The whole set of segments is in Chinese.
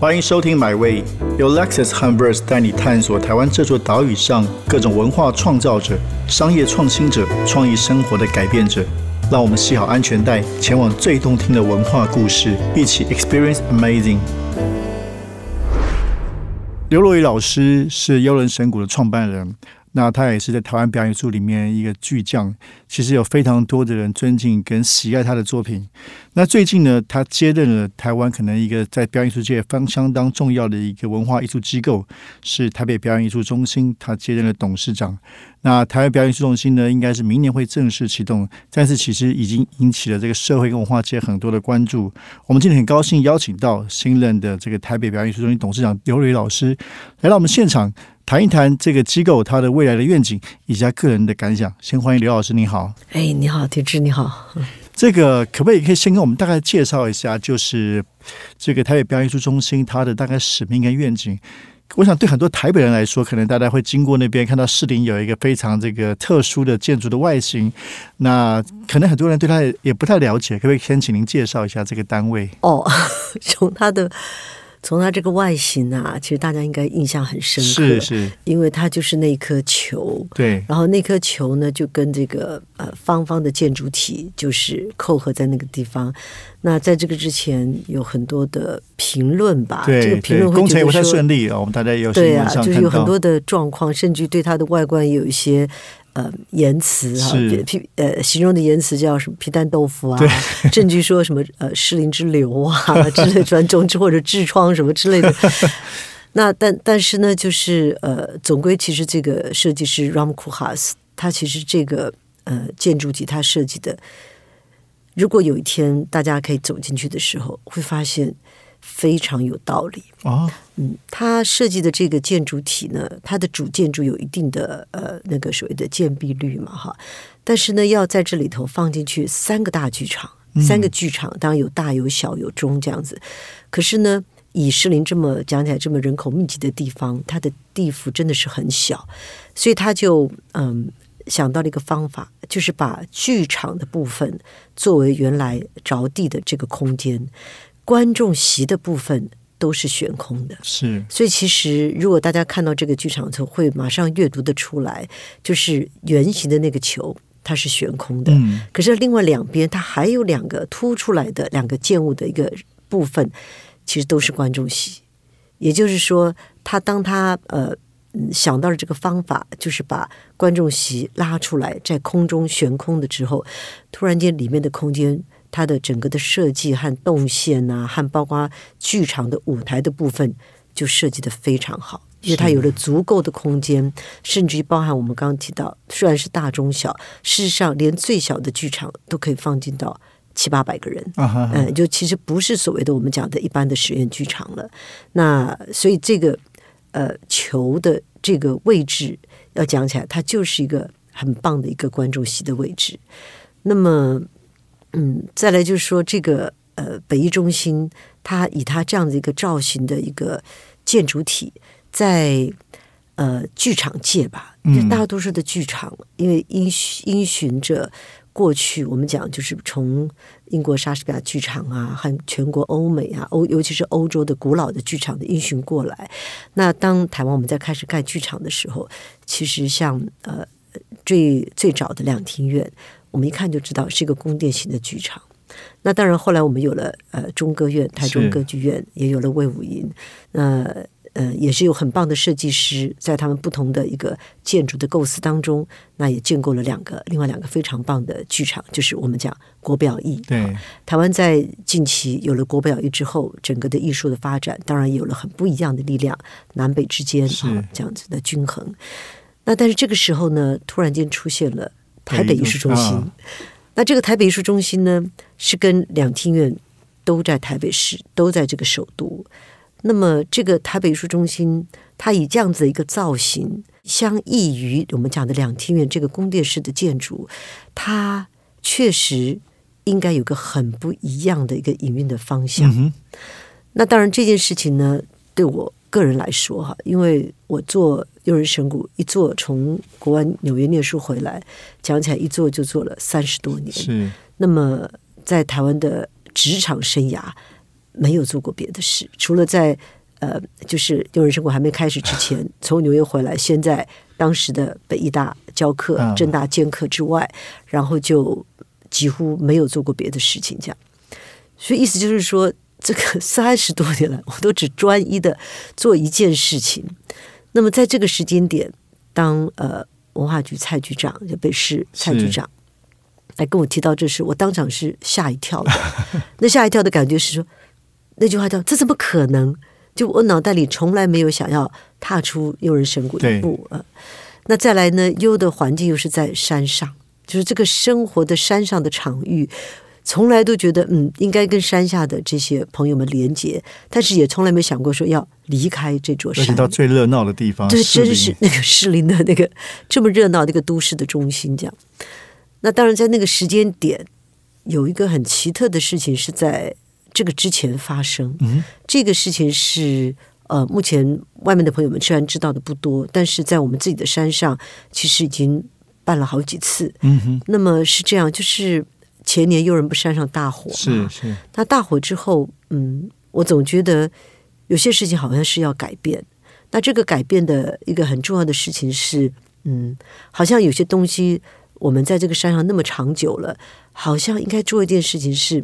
欢迎收听《My Way》，由 Lexus h u m b e r s 带你探索台湾这座岛屿上各种文化创造者、商业创新者、创意生活的改变者。让我们系好安全带，前往最动听的文化故事，一起 Experience Amazing。刘若愚老师是幽人神谷的创办人。那他也是在台湾表演艺术里面一个巨匠，其实有非常多的人尊敬跟喜爱他的作品。那最近呢，他接任了台湾可能一个在表演艺术界方相当重要的一个文化艺术机构，是台北表演艺术中心，他接任了董事长。那台湾表演艺术中心呢，应该是明年会正式启动，但是其实已经引起了这个社会跟文化界很多的关注。我们今天很高兴邀请到新任的这个台北表演艺术中心董事长刘蕊老师来到我们现场。谈一谈这个机构它的未来的愿景以及他个人的感想。先欢迎刘老师，你好。哎，你好，铁志，你好。这个可不可以可以先跟我们大概介绍一下，就是这个台北表演艺术中心它的大概使命跟愿景？我想对很多台北人来说，可能大家会经过那边看到士林有一个非常这个特殊的建筑的外形，那可能很多人对它也不太了解，可不可以先请您介绍一下这个单位？哦，从它的。从它这个外形啊，其实大家应该印象很深刻，是是，因为它就是那颗球，对，然后那颗球呢，就跟这个呃方方的建筑体就是扣合在那个地方。那在这个之前有很多的评论吧，这个评论工程不太顺利啊，我们大家有对啊，就是有很多的状况，甚至对它的外观有一些。呃，言辞哈，皮呃，形容的言辞叫什么？皮蛋豆腐啊，证据说什么？呃，失灵之流啊 之类，专总之或者痔疮什么之类的。那但但是呢，就是呃，总归其实这个设计师 Ram Kuhas，他其实这个呃建筑体它设计的，如果有一天大家可以走进去的时候，会发现。非常有道理。啊，嗯，它设计的这个建筑体呢，它的主建筑有一定的呃那个所谓的建蔽率嘛哈，但是呢，要在这里头放进去三个大剧场，三个剧场当然有大有小有中这样子，可是呢，以士林这么讲起来这么人口密集的地方，它的地幅真的是很小，所以他就嗯想到了一个方法，就是把剧场的部分作为原来着地的这个空间。观众席的部分都是悬空的，是，所以其实如果大家看到这个剧场后，会马上阅读的出来，就是圆形的那个球它是悬空的，嗯，可是另外两边它还有两个凸出来的两个建物的一个部分，其实都是观众席。也就是说，它当它呃想到了这个方法，就是把观众席拉出来，在空中悬空的之后，突然间里面的空间。它的整个的设计和动线呐，和包括剧场的舞台的部分，就设计的非常好，因为它有了足够的空间，甚至于包含我们刚刚提到，虽然是大中小，事实上连最小的剧场都可以放进到七八百个人，嗯，就其实不是所谓的我们讲的一般的实验剧场了。那所以这个呃球的这个位置要讲起来，它就是一个很棒的一个观众席的位置。那么。嗯，再来就是说，这个呃，北艺中心，它以它这样的一个造型的一个建筑体，在呃剧场界吧，大多数的剧场，因为因因循着过去，我们讲就是从英国莎士比亚剧场啊，和全国欧美啊，欧尤其是欧洲的古老的剧场的英雄过来。那当台湾我们在开始盖剧场的时候，其实像呃最最早的两厅院。我们一看就知道是一个宫殿型的剧场。那当然，后来我们有了呃中歌院、台中歌剧院，也有了魏武营。那，也是有很棒的设计师，在他们不同的一个建筑的构思当中，那也建构了两个另外两个非常棒的剧场，就是我们讲国表艺。对，台湾在近期有了国表艺之后，整个的艺术的发展，当然有了很不一样的力量，南北之间啊这样子的均衡。那但是这个时候呢，突然间出现了。台北艺术中心，那这个台北艺术中心呢，是跟两厅院都在台北市，都在这个首都。那么，这个台北艺术中心，它以这样子的一个造型，相异于我们讲的两厅院这个宫殿式的建筑，它确实应该有个很不一样的一个营运的方向。那当然，这件事情呢，对我。个人来说哈，因为我做幼人神谷一做，从国外纽约念书回来，讲起来一做就做了三十多年。是。那么在台湾的职场生涯，没有做过别的事，除了在呃，就是幼人生活还没开始之前，从纽约回来，先在当时的北医大教课、正大兼课之外，然后就几乎没有做过别的事情，这样。所以意思就是说，这个 三十多年来，我都只专一的做一件事情。那么在这个时间点，当呃文化局蔡局长就北市蔡局长来跟我提到这事，我当场是吓一跳的。那吓一跳的感觉是说，那句话叫“这怎么可能？”就我脑袋里从来没有想要踏出幽人神谷一步啊。那再来呢，幽的环境又是在山上，就是这个生活的山上的场域。从来都觉得嗯，应该跟山下的这些朋友们连接，但是也从来没想过说要离开这座山，到最热闹的地方，对，真是那个士林的那个这么热闹的一个都市的中心。这样，那当然在那个时间点，有一个很奇特的事情是在这个之前发生。嗯，这个事情是呃，目前外面的朋友们虽然知道的不多，但是在我们自己的山上，其实已经办了好几次。嗯哼，那么是这样，就是。前年有人不山上大火是是，那大火之后，嗯，我总觉得有些事情好像是要改变。那这个改变的一个很重要的事情是，嗯，好像有些东西我们在这个山上那么长久了，好像应该做一件事情是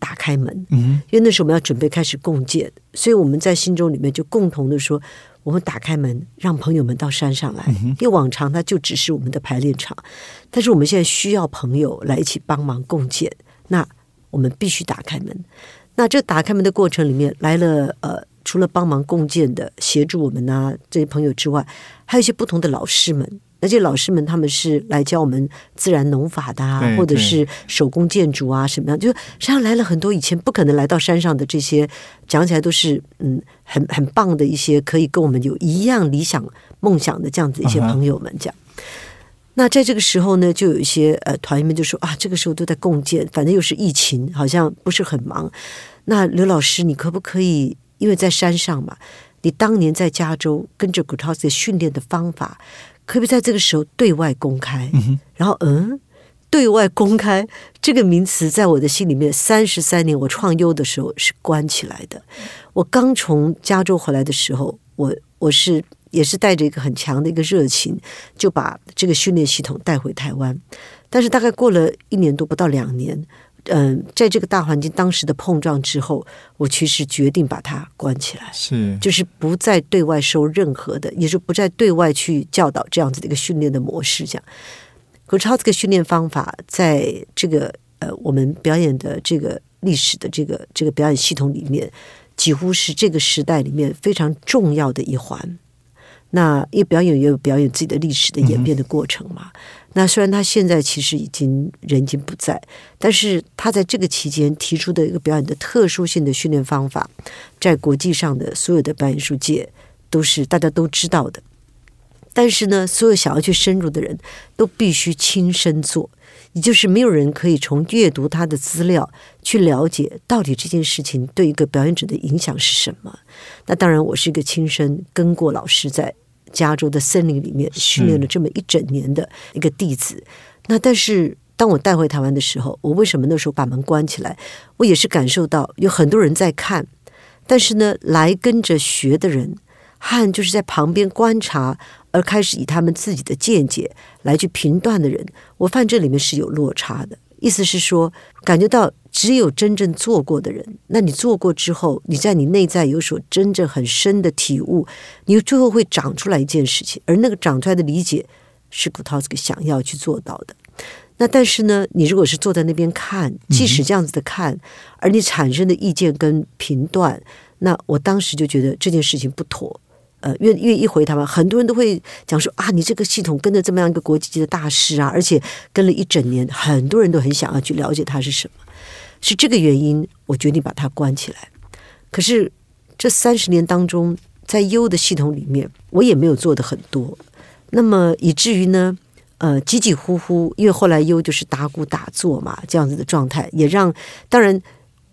打开门。嗯，因为那时候我们要准备开始共建，所以我们在心中里面就共同的说。我们打开门，让朋友们到山上来。因为往常它就只是我们的排练场，但是我们现在需要朋友来一起帮忙共建。那我们必须打开门。那这打开门的过程里面，来了呃，除了帮忙共建的、协助我们啊这些朋友之外，还有一些不同的老师们。那些老师们，他们是来教我们自然农法的啊，或者是手工建筑啊，什么样？就山上来了很多以前不可能来到山上的这些，讲起来都是嗯，很很棒的一些，可以跟我们有一样理想梦想的这样子一些朋友们讲。那在这个时候呢，就有一些呃团员们就说啊，这个时候都在共建，反正又是疫情，好像不是很忙。那刘老师，你可不可以？因为在山上嘛，你当年在加州跟着 t a s 训练的方法。可不可以在这个时候对外公开？然后，嗯，对外公开这个名词，在我的心里面，三十三年我创优的时候是关起来的。我刚从加州回来的时候，我我是也是带着一个很强的一个热情，就把这个训练系统带回台湾。但是大概过了一年多，不到两年。嗯，在这个大环境当时的碰撞之后，我其实决定把它关起来，是就是不再对外收任何的，也是不再对外去教导这样子的一个训练的模式。这样，可超这个训练方法，在这个呃我们表演的这个历史的这个这个表演系统里面，几乎是这个时代里面非常重要的一环。那因为表演也有表演自己的历史的演变的过程嘛。那虽然他现在其实已经人已经不在，但是他在这个期间提出的一个表演的特殊性的训练方法，在国际上的所有的表演术界都是大家都知道的。但是呢，所有想要去深入的人都必须亲身做，也就是没有人可以从阅读他的资料去了解到底这件事情对一个表演者的影响是什么。那当然，我是一个亲身跟过老师在。加州的森林里面训练了这么一整年的一个弟子，那但是当我带回台湾的时候，我为什么那时候把门关起来？我也是感受到有很多人在看，但是呢，来跟着学的人和就是在旁边观察而开始以他们自己的见解来去评断的人，我发现这里面是有落差的。意思是说，感觉到。只有真正做过的人，那你做过之后，你在你内在有所真正很深的体悟，你最后会长出来一件事情，而那个长出来的理解是古涛这个想要去做到的。那但是呢，你如果是坐在那边看，即使这样子的看，而你产生的意见跟评断，那我当时就觉得这件事情不妥。呃，因为因为一回台湾，很多人都会讲说啊，你这个系统跟着这么样一个国际级的大师啊，而且跟了一整年，很多人都很想要去了解他是什么。是这个原因，我决定把它关起来。可是这三十年当中，在优的系统里面，我也没有做的很多。那么以至于呢，呃，几几呼呼，因为后来优就是打鼓打坐嘛，这样子的状态，也让当然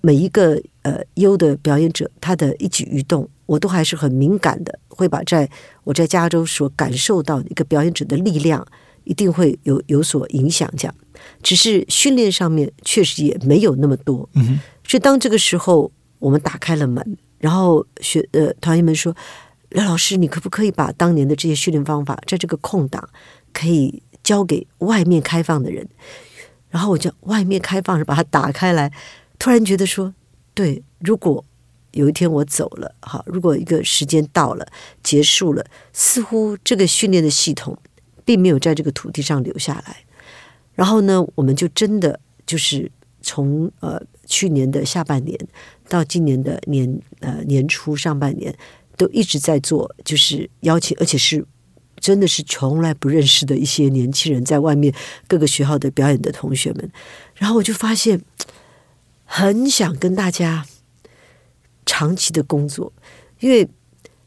每一个呃优的表演者，他的一举一动，我都还是很敏感的，会把在我在加州所感受到的一个表演者的力量，一定会有有所影响，这样。只是训练上面确实也没有那么多，所以当这个时候我们打开了门，然后学呃团员们说：“刘老师，你可不可以把当年的这些训练方法，在这个空档可以交给外面开放的人？”然后我就外面开放是，把它打开来，突然觉得说：“对，如果有一天我走了，哈，如果一个时间到了，结束了，似乎这个训练的系统并没有在这个土地上留下来。然后呢，我们就真的就是从呃去年的下半年。”到今年的年呃年初上半年，都一直在做，就是邀请，而且是真的是从来不认识的一些年轻人，在外面各个学校的表演的同学们，然后我就发现，很想跟大家长期的工作，因为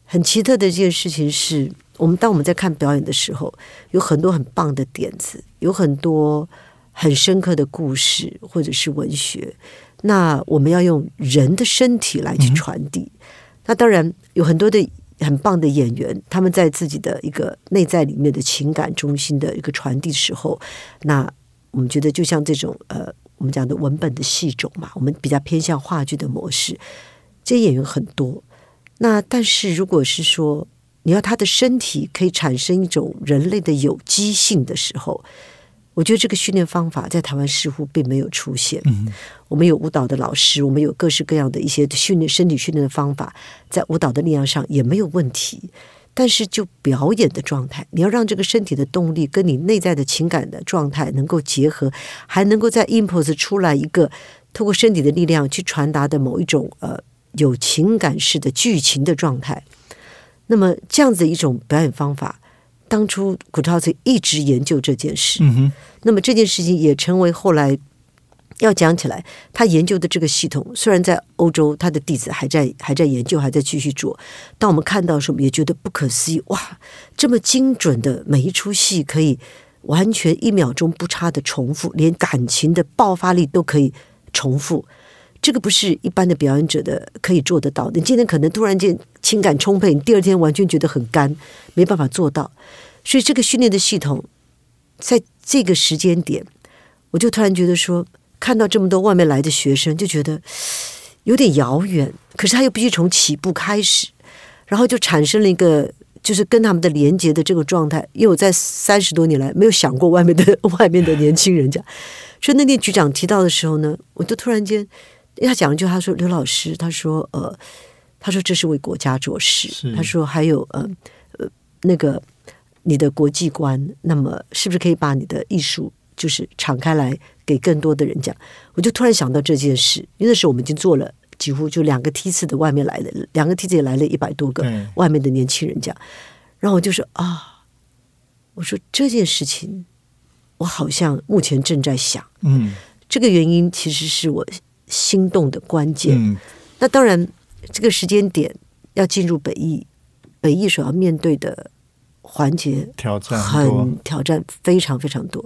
很奇特的一件事情是，我们当我们在看表演的时候，有很多很棒的点子，有很多很深刻的故事，或者是文学。那我们要用人的身体来去传递。那当然有很多的很棒的演员，他们在自己的一个内在里面的情感中心的一个传递时候，那我们觉得就像这种呃，我们讲的文本的戏种嘛，我们比较偏向话剧的模式。这些演员很多，那但是如果是说你要他的身体可以产生一种人类的有机性的时候。我觉得这个训练方法在台湾似乎并没有出现。我们有舞蹈的老师，我们有各式各样的一些训练身体训练的方法，在舞蹈的力量上也没有问题。但是就表演的状态，你要让这个身体的动力跟你内在的情感的状态能够结合，还能够在 impulse 出来一个透过身体的力量去传达的某一种呃有情感式的剧情的状态。那么这样子一种表演方法。当初古超子一直研究这件事，那么这件事情也成为后来要讲起来，他研究的这个系统，虽然在欧洲，他的弟子还在还在研究，还在继续做。当我们看到的时候，也觉得不可思议，哇，这么精准的每一出戏可以完全一秒钟不差的重复，连感情的爆发力都可以重复。这个不是一般的表演者的可以做得到。你今天可能突然间情感充沛，你第二天完全觉得很干，没办法做到。所以这个训练的系统，在这个时间点，我就突然觉得说，看到这么多外面来的学生，就觉得 有点遥远。可是他又必须从起步开始，然后就产生了一个就是跟他们的连接的这个状态。因为我在三十多年来没有想过外面的 外面的年轻人，讲，所以那天局长提到的时候呢，我就突然间。他讲了句，他说：“刘老师，他说，呃，他说这是为国家做事。他说还有，呃，呃，那个你的国际观，那么是不是可以把你的艺术就是敞开来给更多的人讲？我就突然想到这件事，因为那时候我们已经做了几乎就两个梯次的外面来的，两个梯次也来了一百多个外面的年轻人讲，然后我就说啊，我说这件事情，我好像目前正在想，嗯，这个原因其实是我。”心动的关键，嗯那当然，这个时间点要进入北艺，北艺所要面对的环节挑战很挑战非常非常多。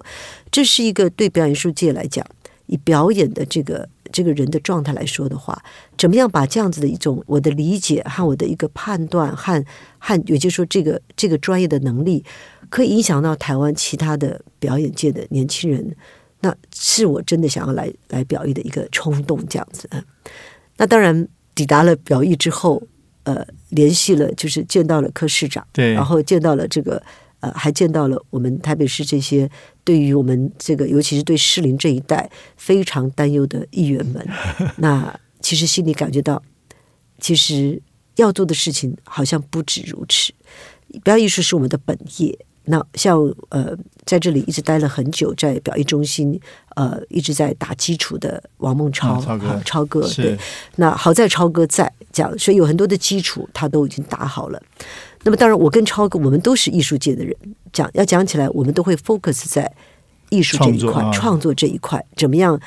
这是一个对表演艺术界来讲，以表演的这个这个人的状态来说的话，怎么样把这样子的一种我的理解和我的一个判断和和，也就是说，这个这个专业的能力，可以影响到台湾其他的表演界的年轻人。那是我真的想要来来表演的一个冲动，这样子。那当然抵达了表艺之后，呃，联系了，就是见到了柯市长，对，然后见到了这个，呃，还见到了我们台北市这些对于我们这个，尤其是对适龄这一代非常担忧的议员们。那其实心里感觉到，其实要做的事情好像不止如此。表演艺术是我们的本业。那像呃，在这里一直待了很久，在表艺中心呃一直在打基础的王梦超，超哥对，那好在超哥在这样，所以有很多的基础他都已经打好了。那么当然，我跟超哥我们都是艺术界的人，讲要讲起来，我们都会 focus 在艺术这一块，创作这一块，怎么样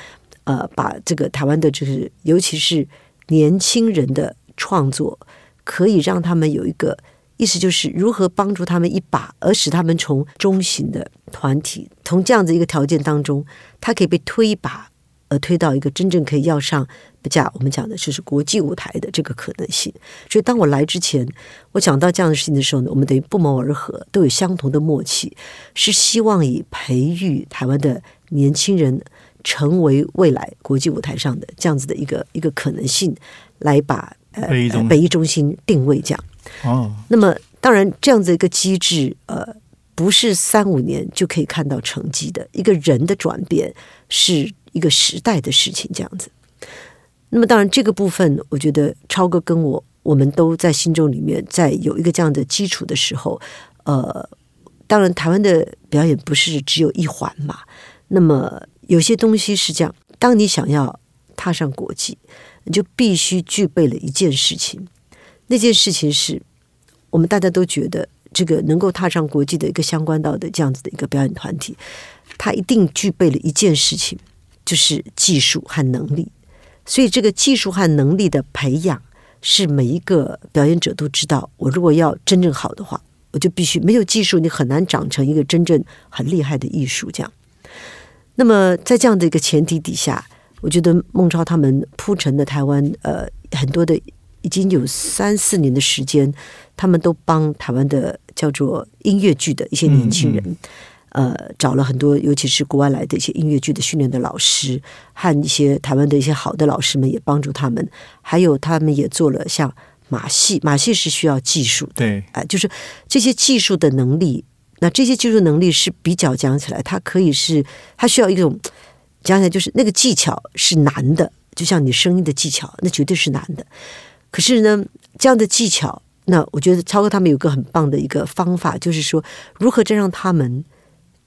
呃把这个台湾的，就是尤其是年轻人的创作，可以让他们有一个。意思就是如何帮助他们一把，而使他们从中型的团体，从这样子一个条件当中，他可以被推一把，而推到一个真正可以要上不价。我们讲的就是国际舞台的这个可能性。所以当我来之前，我讲到这样的事情的时候呢，我们等于不谋而合，都有相同的默契，是希望以培育台湾的年轻人成为未来国际舞台上的这样子的一个一个可能性，来把呃北艺中心定位这样。哦，那么当然这样子一个机制，呃，不是三五年就可以看到成绩的。一个人的转变是一个时代的事情，这样子。那么当然这个部分，我觉得超哥跟我，我们都在心中里面，在有一个这样的基础的时候，呃，当然台湾的表演不是只有一环嘛。那么有些东西是这样，当你想要踏上国际，你就必须具备了一件事情。那件事情是我们大家都觉得，这个能够踏上国际的一个相关到的这样子的一个表演团体，它一定具备了一件事情，就是技术和能力。所以，这个技术和能力的培养，是每一个表演者都知道。我如果要真正好的话，我就必须没有技术，你很难长成一个真正很厉害的艺术这样。那么，在这样的一个前提底下，我觉得孟超他们铺陈的台湾，呃，很多的已经有三四年的时间，他们都帮台湾的叫做音乐剧的一些年轻人，呃，找了很多，尤其是国外来的一些音乐剧的训练的老师，和一些台湾的一些好的老师们也帮助他们，还有他们也做了像马戏，马戏是需要技术的，对，啊，就是这些技术的能力。那这些技术能力是比较讲起来，它可以是它需要一种讲起来就是那个技巧是难的，就像你声音的技巧，那绝对是难的。可是呢，这样的技巧，那我觉得超哥他们有个很棒的一个方法，就是说如何再让他们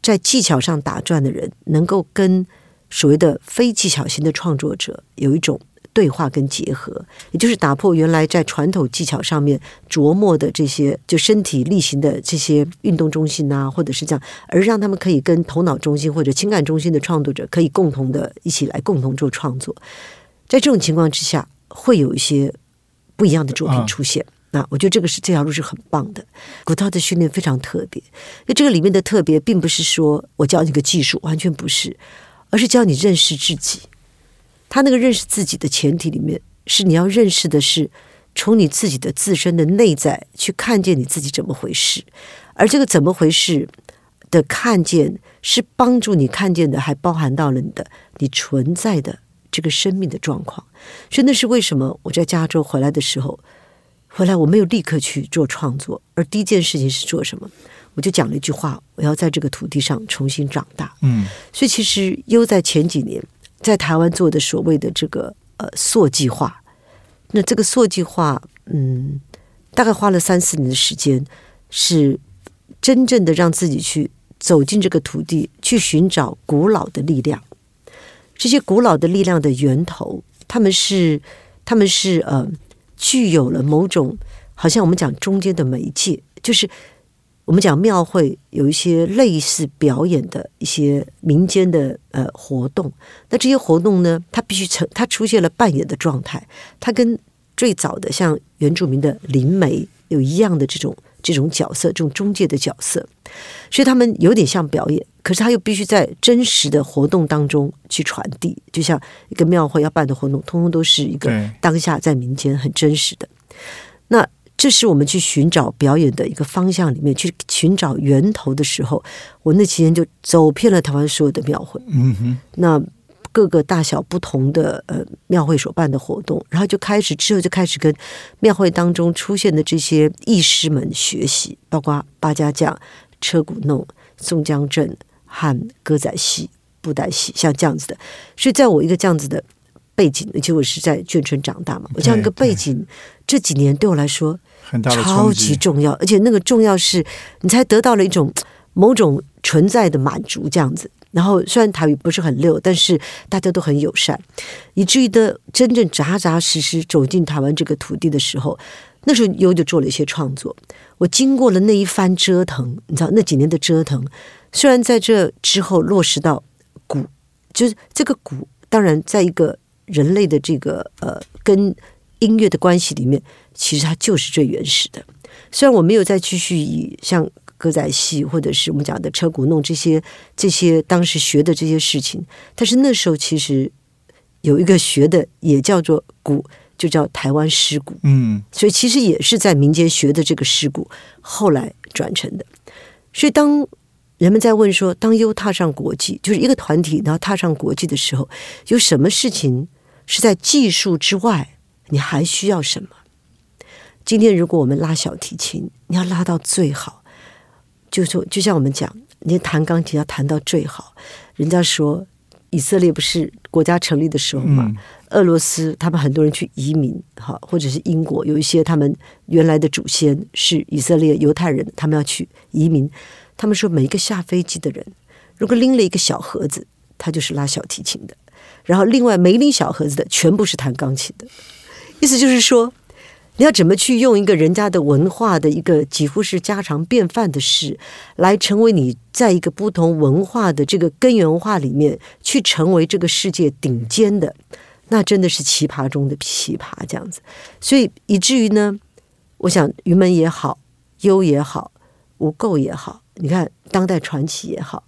在技巧上打转的人，能够跟所谓的非技巧型的创作者有一种。对话跟结合，也就是打破原来在传统技巧上面琢磨的这些，就身体力行的这些运动中心啊，或者是这样，而让他们可以跟头脑中心或者情感中心的创作者可以共同的一起来共同做创作。在这种情况之下，会有一些不一样的作品出现。那我觉得这个是这条路是很棒的。古涛的训练非常特别，那这个里面的特别，并不是说我教你个技术，完全不是，而是教你认识自己。他那个认识自己的前提里面，是你要认识的是从你自己的自身的内在去看见你自己怎么回事，而这个怎么回事的看见，是帮助你看见的，还包含到了你的你存在的这个生命的状况。所以那是为什么我在加州回来的时候，回来我没有立刻去做创作，而第一件事情是做什么？我就讲了一句话：我要在这个土地上重新长大。嗯，所以其实又在前几年。在台湾做的所谓的这个呃塑计划，那这个塑计划，嗯，大概花了三四年的时间，是真正的让自己去走进这个土地，去寻找古老的力量。这些古老的力量的源头，他们是他们是呃具有了某种，好像我们讲中间的媒介，就是。我们讲庙会有一些类似表演的一些民间的呃活动，那这些活动呢，它必须成，它出现了扮演的状态，它跟最早的像原住民的灵媒有一样的这种这种角色，这种中介的角色，所以他们有点像表演，可是他又必须在真实的活动当中去传递，就像一个庙会要办的活动，通通都是一个当下在民间很真实的。那。这是我们去寻找表演的一个方向里面去寻找源头的时候，我那期间就走遍了台湾所有的庙会，嗯哼，那各个大小不同的呃庙会所办的活动，然后就开始之后就开始跟庙会当中出现的这些艺师们学习，包括八家将、车鼓弄、宋江镇和歌仔戏、布袋戏，像这样子的。所以在我一个这样子的背景，而且我是在眷村长大嘛，我这样一个背景，这几年对我来说。超级重要，而且那个重要是，你才得到了一种某种存在的满足，这样子。然后虽然台语不是很溜，但是大家都很友善，以至于的真正扎扎实实走进台湾这个土地的时候，那时候优就做了一些创作。我经过了那一番折腾，你知道那几年的折腾，虽然在这之后落实到鼓，就是这个鼓，当然在一个人类的这个呃跟。音乐的关系里面，其实它就是最原始的。虽然我没有再继续以像歌仔戏或者是我们讲的车鼓弄这些这些当时学的这些事情，但是那时候其实有一个学的也叫做鼓，就叫台湾诗鼓。嗯，所以其实也是在民间学的这个诗鼓，后来转成的。所以当人们在问说，当优踏上国际，就是一个团体，然后踏上国际的时候，有什么事情是在技术之外，你还需要什么？今天如果我们拉小提琴，你要拉到最好，就说就像我们讲，你弹钢琴要弹到最好。人家说以色列不是国家成立的时候嘛，俄罗斯他们很多人去移民，哈，或者是英国有一些他们原来的祖先是以色列犹太人，他们要去移民。他们说每一个下飞机的人，如果拎了一个小盒子，他就是拉小提琴的；然后另外没拎小盒子的，全部是弹钢琴的。意思就是说。你要怎么去用一个人家的文化的一个几乎是家常便饭的事，来成为你在一个不同文化的这个根源文化里面去成为这个世界顶尖的，那真的是奇葩中的奇葩这样子。所以以至于呢，我想云门也好，优也好，无垢也好，你看当代传奇也好，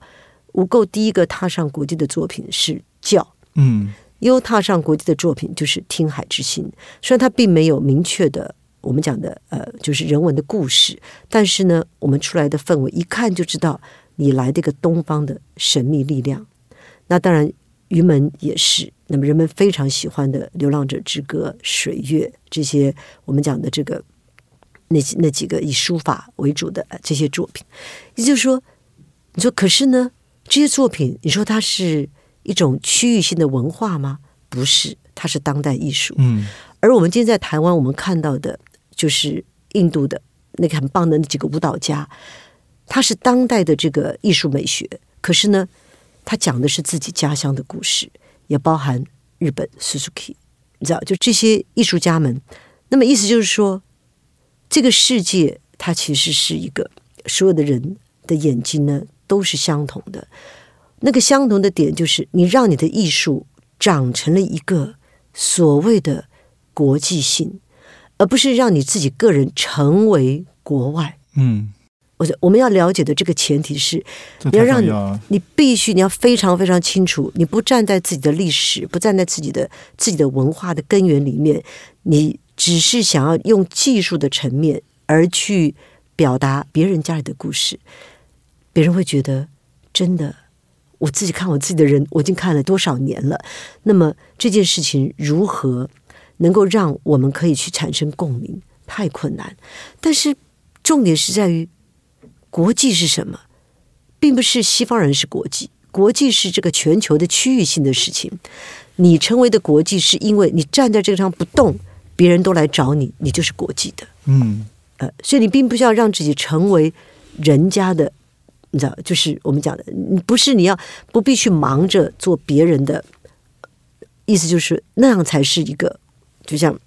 无垢第一个踏上国际的作品是教，嗯。优踏上国际的作品就是《听海之心》，虽然它并没有明确的我们讲的呃，就是人文的故事，但是呢，我们出来的氛围一看就知道你来这个东方的神秘力量。那当然，云门也是。那么人们非常喜欢的《流浪者之歌》《水月》这些我们讲的这个那那几个以书法为主的这些作品，也就是说，你说可是呢，这些作品，你说它是。一种区域性的文化吗？不是，它是当代艺术。嗯，而我们今天在台湾，我们看到的就是印度的那个很棒的那几个舞蹈家，他是当代的这个艺术美学。可是呢，他讲的是自己家乡的故事，也包含日本 Suzuki，你知道，就这些艺术家们。那么意思就是说，这个世界它其实是一个所有的人的眼睛呢都是相同的。那个相同的点就是，你让你的艺术长成了一个所谓的国际性，而不是让你自己个人成为国外。嗯，我我们要了解的这个前提是，你要让你你必须你要非常非常清楚，你不站在自己的历史，不站在自己的自己的文化的根源里面，你只是想要用技术的层面而去表达别人家里的故事，别人会觉得真的。我自己看我自己的人，我已经看了多少年了。那么这件事情如何能够让我们可以去产生共鸣？太困难。但是重点是在于国际是什么，并不是西方人是国际，国际是这个全球的区域性的事情。你成为的国际，是因为你站在这个上不动，别人都来找你，你就是国际的。嗯，呃，所以你并不需要让自己成为人家的。你知道，就是我们讲的，不是你要不必去忙着做别人的，意思就是那样才是一个，就像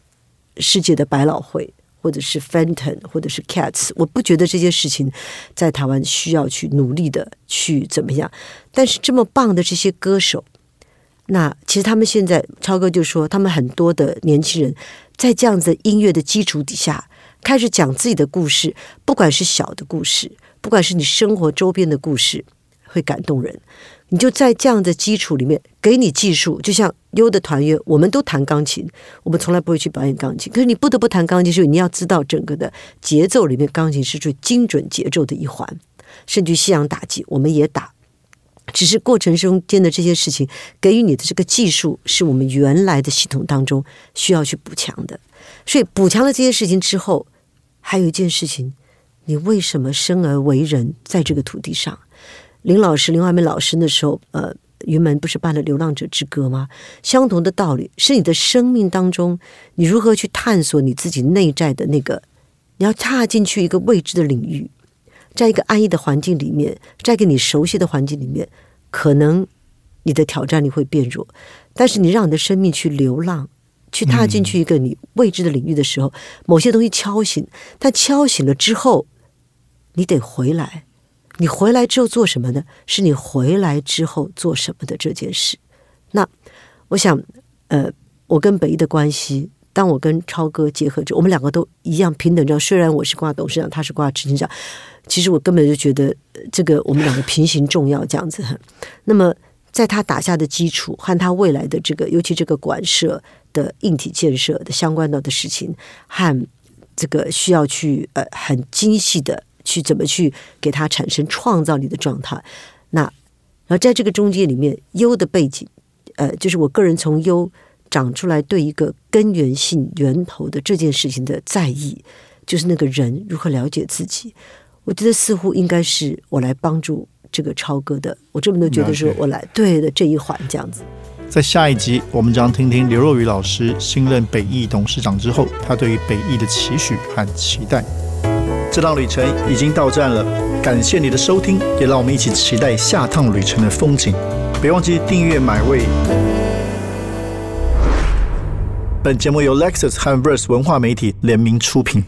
世界的百老汇，或者是 Fenton，或者是 Cats，我不觉得这些事情在台湾需要去努力的去怎么样。但是这么棒的这些歌手，那其实他们现在超哥就说，他们很多的年轻人在这样子音乐的基础底下，开始讲自己的故事，不管是小的故事。不管是你生活周边的故事，会感动人，你就在这样的基础里面给你技术，就像优的团员，我们都弹钢琴，我们从来不会去表演钢琴，可是你不得不弹钢琴，所以你要知道整个的节奏里面，钢琴是最精准节奏的一环，甚至西洋打击我们也打，只是过程中间的这些事情给予你的这个技术，是我们原来的系统当中需要去补强的，所以补强了这些事情之后，还有一件事情。你为什么生而为人，在这个土地上？林老师、林怀民老师那时候，呃，云门不是办了《流浪者之歌》吗？相同的道理，是你的生命当中，你如何去探索你自己内在的那个？你要踏进去一个未知的领域，在一个安逸的环境里面，在一个你熟悉的环境里面，可能你的挑战力会变弱，但是你让你的生命去流浪。去踏进去一个你未知的领域的时候，某些东西敲醒，但敲醒了之后，你得回来。你回来之后做什么呢？是你回来之后做什么的这件事。那我想，呃，我跟北一的关系，当我跟超哥结合着，我们两个都一样平等。这样，虽然我是挂董事长，他是挂执行长，其实我根本就觉得这个我们两个平行重要这样子。那么，在他打下的基础和他未来的这个，尤其这个馆舍。的硬体建设的相关的的事情，和这个需要去呃很精细的去去怎么去给它产生创造力的状态。那然后在这个中间里面，优的背景，呃，就是我个人从优长出来对一个根源性源头的这件事情的在意，就是那个人如何了解自己。我觉得似乎应该是我来帮助这个超哥的，我这么都觉得说我来对的这一环这样子。在下一集，我们将听听刘若愚老师新任北艺董事长之后，他对于北艺的期许和期待。这趟旅程已经到站了，感谢你的收听，也让我们一起期待下趟旅程的风景。别忘记订阅买位。本节目由 Lexus 和 Verse 文化媒体联名出品。